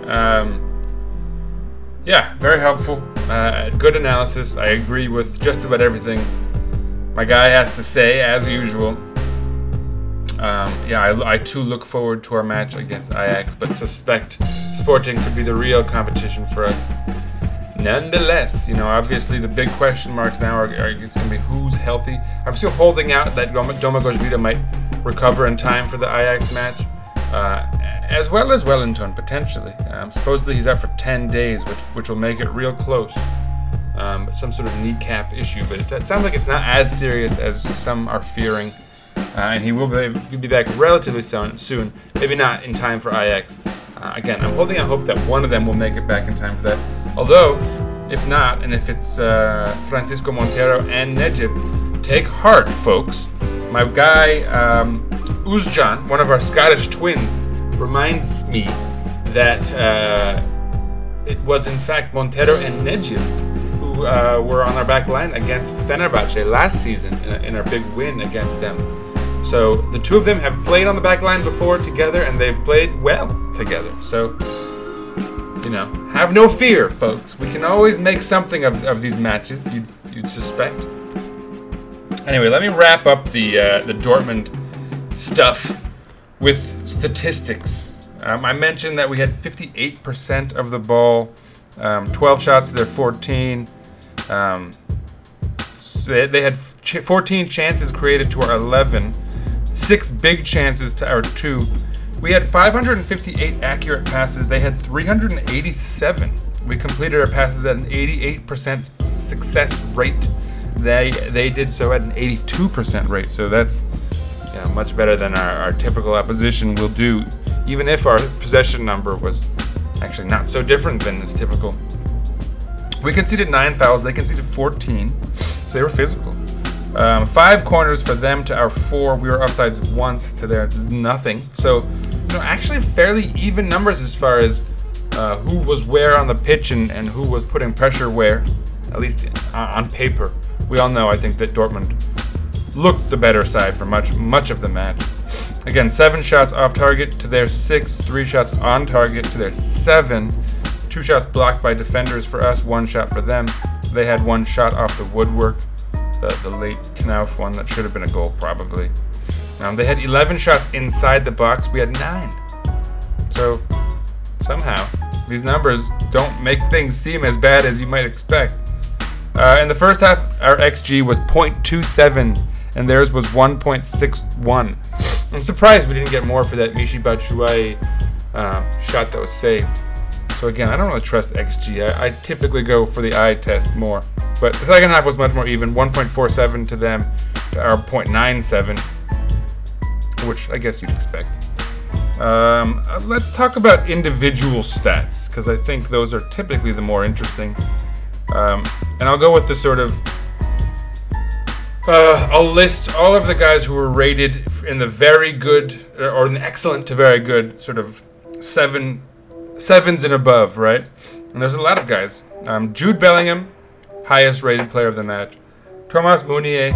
A: Um, yeah, very helpful. Uh, good analysis. I agree with just about everything my guy has to say, as usual. Um, yeah, I, I, too look forward to our match against Ajax, but suspect Sporting could be the real competition for us. Nonetheless, you know, obviously the big question marks now are, are it's going to be who's healthy. I'm still holding out that Domagoj Vida might recover in time for the Ajax match, uh, as well as Wellington potentially. Um, supposedly he's out for 10 days, which which will make it real close. Um, some sort of kneecap issue, but it, it, sounds like it's not as serious as some are fearing. Uh, and he will be, be, back relatively soon, soon, maybe not in time for Ajax. Uh, again, I'm holding out hope that one of them will make it back in time for that. Although, if not, and if it's uh, Francisco Montero and Necip, take heart, folks. My guy um, Uzjan, one of our Scottish twins, reminds me that uh, it was in fact Montero and Necip who uh, were on our back line against Fenerbahce last season in, a, in our big win against them. So the two of them have played on the back line before together, and they've played well together. So you know, have no fear, folks. We can always make something of, of these matches. You'd, you'd suspect. Anyway, let me wrap up the uh, the Dortmund stuff with statistics. Um, I mentioned that we had 58% of the ball, um, 12 shots to their 14. Um, so they, they, had 14 chances created to our 11, six big chances to our two. We had 558 accurate passes. They had 387. We completed our passes at an 88% success rate. They they did so at an 82% rate. So that's much better than our, our typical opposition will do, even if our possession number was actually not so different than this typical. We conceded nine fouls, they conceded 14, so they were physical. Um, five corners for them to our four. We were offsides once to their nothing. So, you know, actually fairly even numbers as far as uh, who was where on the pitch and, and who was putting pressure where, at least on paper. We all know, I think, that Dortmund looked the better side for much much of the match. Again, seven shots off target to their six, three shots on target to their seven, two shots blocked by defenders for us, one shot for them. They had one shot off the woodwork, the, the late Knauff one that should have been a goal probably. Um, they had 11 shots inside the box. We had nine. So somehow these numbers don't make things seem as bad as you might expect. Uh, in the first half, our xG was 0.27 and theirs was 1.61. I'm surprised we didn't get more for that Batshuayi uh, shot that was saved. So again, I don't really trust XG. I, I, typically go for the eye test more. But the second half was much more even, 1.47 to them to our 0.97, which I guess you'd expect. Um, uh, let's talk about individual stats because I think those are typically the more interesting. Um, and I'll go with the sort of uh, I'll list all of the guys who were rated in the very good or an excellent to very good sort of seven sevens and above, right? And there's a lot of guys. Um, Jude Bellingham, highest rated player of the match. Thomas Meunier,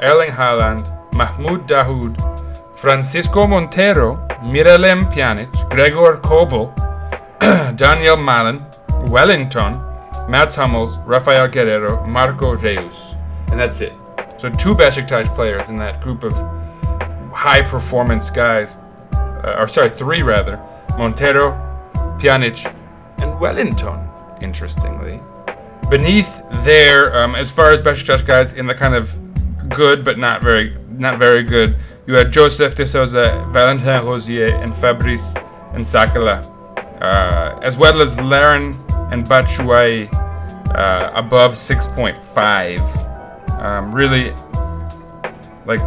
A: Erling Haaland, Mahmoud Dahoud, Francisco Montero, Miralem Pjanic, Gregor Kobel, Donyell Malen, Wellington, Mats Hummels, Raphaël Guerreiro, Marco Reus. And that's it. So two Besiktas players in that group of high performance guys, uh, or sorry, three rather, Montero, Pjanic, and Wellington. Interestingly, beneath there, um, as far as Besiktas guys in the kind of good but not very not very good, you had Josef De Souza, Valentin Rosier, and Fabrice N'Sakala. uh, as well as Larin and Batshuayi uh, above 6.5. Um, really, like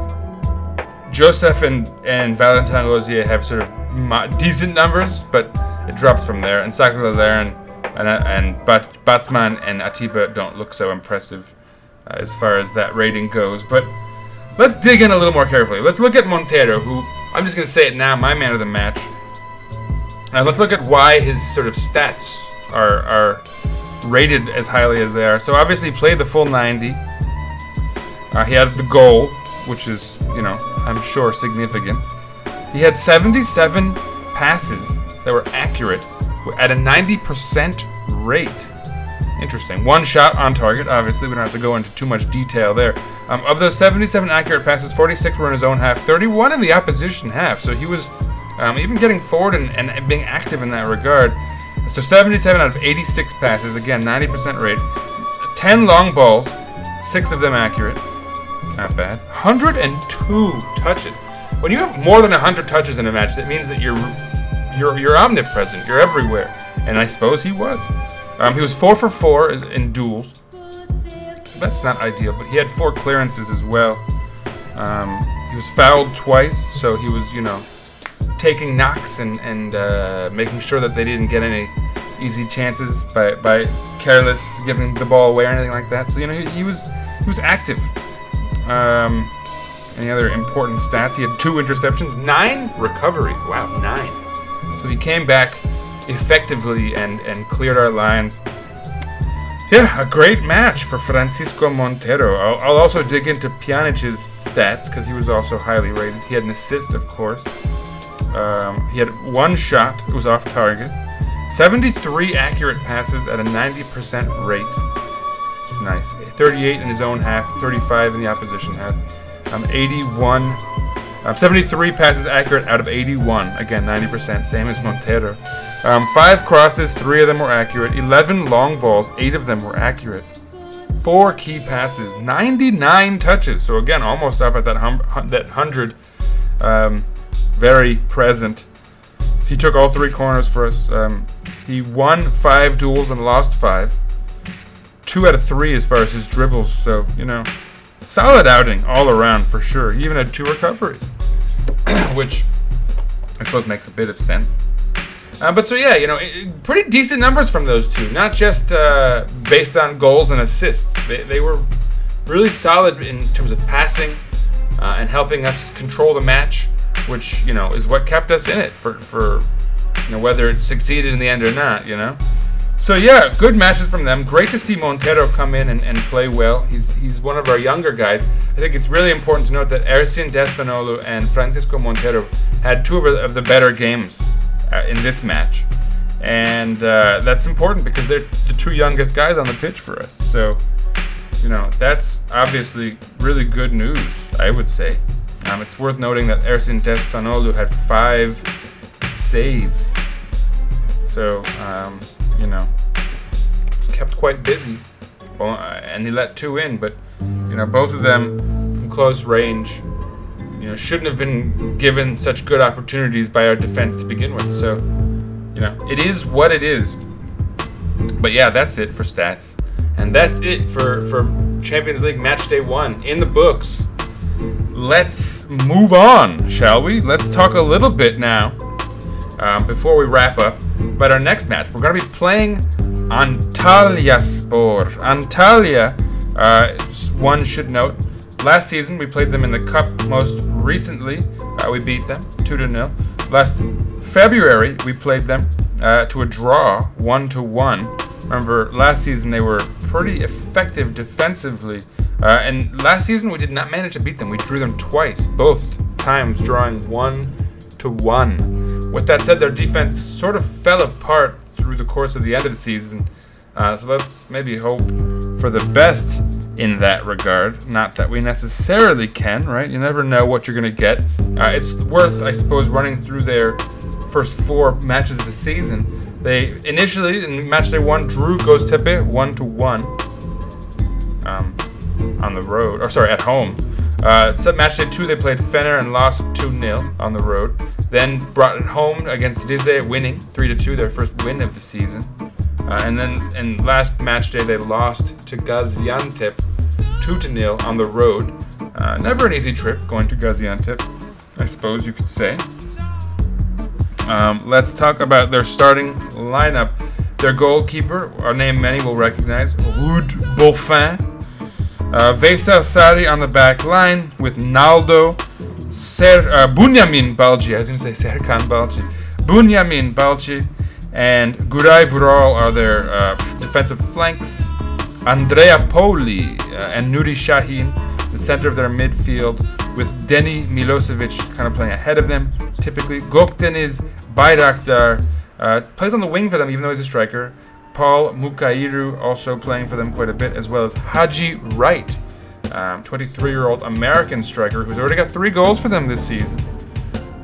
A: Josef and, and Valentin Rosier have sort of mo- decent numbers, but it drops from there. And N'Sakala Larin and, uh, and Bat- Batsman and Atiba don't look so impressive uh, as far as that rating goes. But let's dig in a little more carefully. Let's look at Montero, who I'm just going to say it now, my man of the match. Now let's look at why his sort of stats are are rated as highly as they are. So obviously played the full 90. Uh, he had the goal, which is you know I'm sure significant. He had 77 passes that were accurate at a 90% rate. Interesting. One shot on target. Obviously, we don't have to go into too much detail there. Um, of those 77 accurate passes, 46 were in his own half, 31 in the opposition half. So he was um, even getting forward and, and being active in that regard. So 77 out of 86 passes, again 90% rate. 10 long balls, six of them accurate. Not bad. 102 touches. When you have more than 100 touches in a match, that means that you're you're you're omnipresent. You're everywhere, and I suppose he was. Um, he was four for four in duels. That's not ideal, but he had four clearances as well. Um, he was fouled twice, so he was you know taking knocks and and uh, making sure that they didn't get any easy chances by by careless giving the ball away or anything like that. So you know he, he was he was active. Um, any other important stats? He had two interceptions, nine recoveries. Wow, nine. So he came back effectively and, and cleared our lines. Yeah, a great match for Francisco Montero. I'll, I'll also dig into Pjanic's stats because he was also highly rated. He had an assist, of course. Um, he had one shot, it was off target. 73 accurate passes at a 90% rate. Nice. 38 in his own half, 35 in the opposition half. Um, 81, um, 73 passes accurate out of 81. Again, 90%, same as Montero. Um, five crosses, three of them were accurate. 11 long balls, eight of them were accurate. Four key passes, 99 touches. So again, almost up at that hum- that hundred. Um, very present. He took all three corners for us. Um, he won five duels and lost five. Two out of three as far as his dribbles. So you know, solid outing all around for sure. He even had two recoveries, which I suppose makes a bit of sense. Uh, but so yeah, you know, pretty decent numbers from those two. Not just uh, based on goals and assists. They, they were really solid in terms of passing uh, and helping us control the match, which you know is what kept us in it for for you know whether it succeeded in the end or not. You know. So yeah, good matches from them. Great to see Montero come in and, and play well. He's he's one of our younger guys. I think it's really important to note that Ersin Destanoğlu and Francisco Montero had two of the- better games uh, in this match, and uh, that's important because they're the two youngest guys on the pitch for us. So you know that's obviously really good news. I would say. Um, it's worth noting that Ersin Destanoğlu had five saves. So, um, you know, was kept quite busy. Well, uh, and he let two in, but, you know, both of them from close range, you know, shouldn't have been given such good opportunities by our defense to begin with. So, you know, it is what it is. But yeah, that's it for stats. And that's it for, for Champions League Match Day 1 in the books. Let's move on, shall we? Let's talk a little bit now um, before we wrap up about our next match. We're going to be playing Antalya Spor. Antalya, uh, one should note, last season we played them in the cup most recently. Uh, we beat them 2 to 0. Last February we played them uh, to a draw 1 to 1. Remember, last season they were pretty effective defensively. Uh, and last season we did not manage to beat them. We drew them twice, both times drawing 1 to 1. With that said, their defense sort of fell apart through the course of the end of the season. Uh, so let's maybe hope for the best in that regard. Not that we necessarily can, right? You never know what you're going to get. Uh, it's worth, I suppose, running through their first four matches of the season. They initially, in match day one, drew Göztepe 1 to 1 um, on the road, or sorry, at home. Uh, so match day two, they played Fener and lost 2 0 on the road. Then brought it home against Rize, winning 3 to 2, their first win of the season. Uh, and then in last match day, they lost to Gaziantep 2 to 0 on the road. Uh, never an easy trip going to Gaziantep, I suppose you could say. Um, let's talk about their starting lineup. Their goalkeeper, a name many will recognize, Ruud Boffin. Uh, Sari on the back line with Naldo, Ser, uh, Bunyamin Balci, I was going to say Serkan Balci, Bunyamin Balci, and Guray Vural are their uh, defensive flanks. Andrea Poli uh, and Nuri Shahin, the center of their midfield, with Deni Milosevic kind of playing ahead of them. Typically, Gökdeniz Bayraktar uh, plays on the wing for them, even though he's a striker. Paul Mukairu also playing for them quite a bit, as well as Haji Wright, 23 year old American striker who's already got three goals for them this season.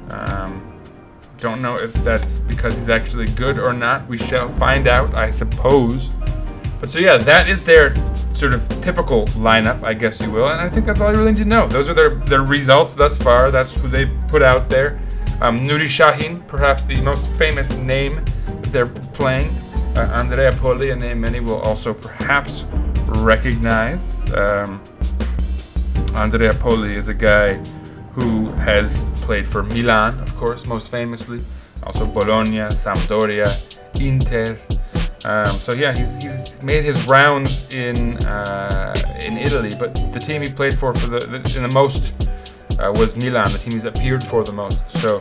A: Um, don't know if that's because he's actually good or not. We shall find out, I suppose. But so yeah, that is their sort of typical lineup, I guess you will, and I think that's all you really need to know. Those are their their results thus far. That's who they put out there. Um, Nuri Shahin, perhaps the most famous name that they're playing. Uh, Andrea Poli, a name many will also perhaps recognize. Um, Andrea Poli is a guy who has played for Milan, of course, most famously. Also Bologna, Sampdoria, Inter. Um, so yeah, he's, he's made his rounds in uh, in Italy, but the team he played for for the, the in the most uh, was Milan, the team he's appeared for the most. So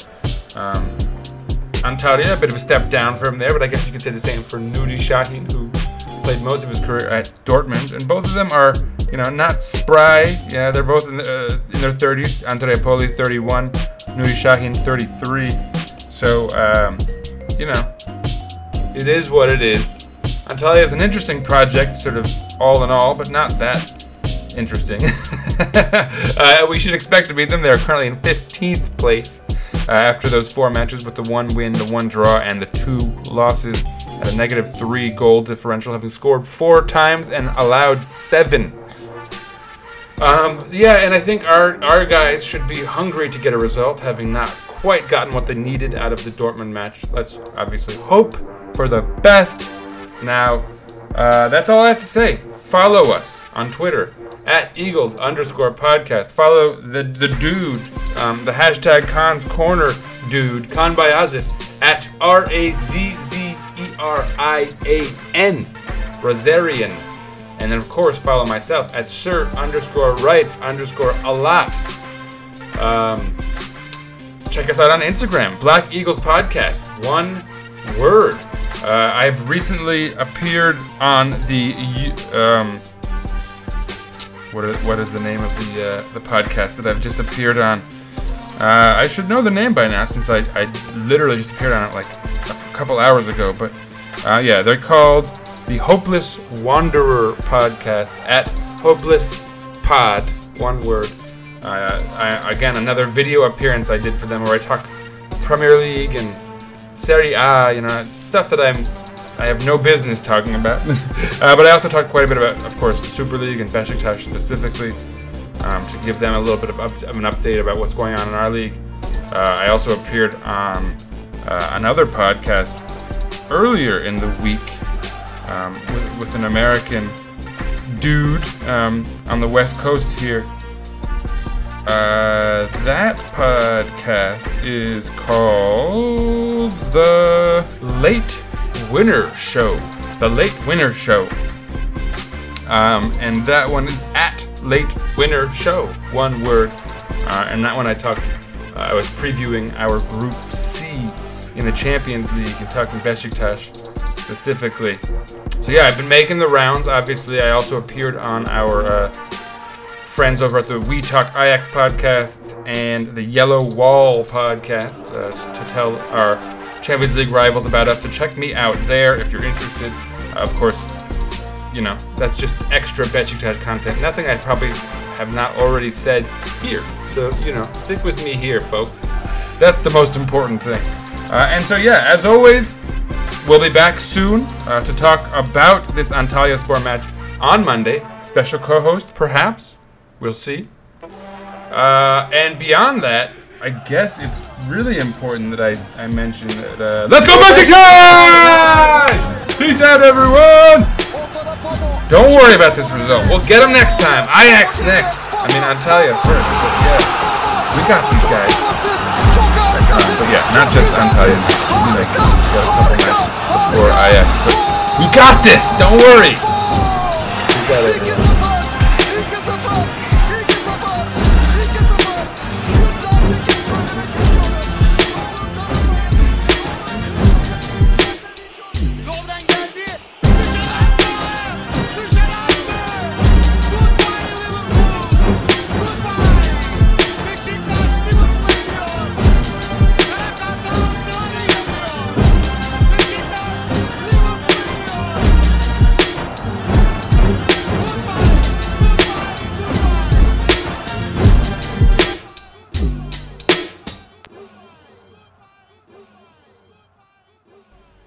A: um, Antalya, a bit of a step down for him there, but I guess you could say the same for Nuri Shahin, who played most of his career at Dortmund, and both of them are you know not spry. Yeah, they're both in, the, uh, in their 30s. Andrea Poli 31, Nuri Shahin 33. So um, you know it is what it is. Antalya is an interesting project, sort of all in all, but not that interesting. uh, we should expect to beat them. They're currently in 15th place uh, after those four matches with the one win, the one draw, and the two losses at a negative three goal differential, having scored four times and allowed seven. Um, yeah, and I think our, our guys should be hungry to get a result, having not quite gotten what they needed out of the Dortmund match. Let's obviously hope for the best. Now, uh, that's all I have to say. Follow us on Twitter at Eagles underscore podcast. Follow the the dude, um, the hashtag Kaans Corner dude, Kaan Bayazit at R A Z Z R I A N, Razzerian. And then, of course, follow myself at Sir underscore Writes underscore a lot. Um, check us out on Instagram, Black Eagles Podcast. One word. Uh, I've recently appeared on the um, what is, what is the name of the uh, the podcast that I've just appeared on? Uh, I should know the name by now since I, I literally just appeared on it like a couple hours ago. But uh, yeah, they're called the Hopeless Wanderer Podcast at Hopeless Pod, one word. Uh, I, again, another video appearance I did for them where I talk Premier League and Serie A, you know, stuff that I'm I have no business talking about. uh, but I also talk quite a bit about, of course, the Super League and Besiktas specifically, um, to give them a little bit of, up, of, an update about what's going on in our league. Uh, I also appeared on uh, another podcast earlier in the week um, with, with, an American dude um, on the West Coast here. Uh, that podcast is called The Late Winner Show. The Late Winner Show. Um, and that one is at Late Winner Show. One word. Uh, and that one I talked, uh, I was previewing our Group C in the Champions League and talking Besiktas specifically. So yeah, I've been making the rounds. Obviously, I also appeared on our uh, friends over at the We Talk Ajax podcast and the Yellow Wall podcast uh, to tell our Champions League rivals about us. So check me out there if you're interested. Uh, of course, you know, that's just extra Besiktas content. Nothing I probably have not already said here. So, you know, stick with me here, folks. That's the most important thing. Uh, and so, yeah, as always, we'll be back soon uh, to talk about this Antalyaspor match on Monday. Special co host, perhaps. We'll see. Uh, and beyond that,
D: I guess it's really important that I, I mention that. Uh, let's go, Besiktas! Peace out, everyone! Don't worry about this result. We'll get them next time. Ajax next. I mean, Antalya first. But yeah, we got these guys. Yeah, not just Antalya. You know, got a couple matches before Ajax. But we got this. Don't worry.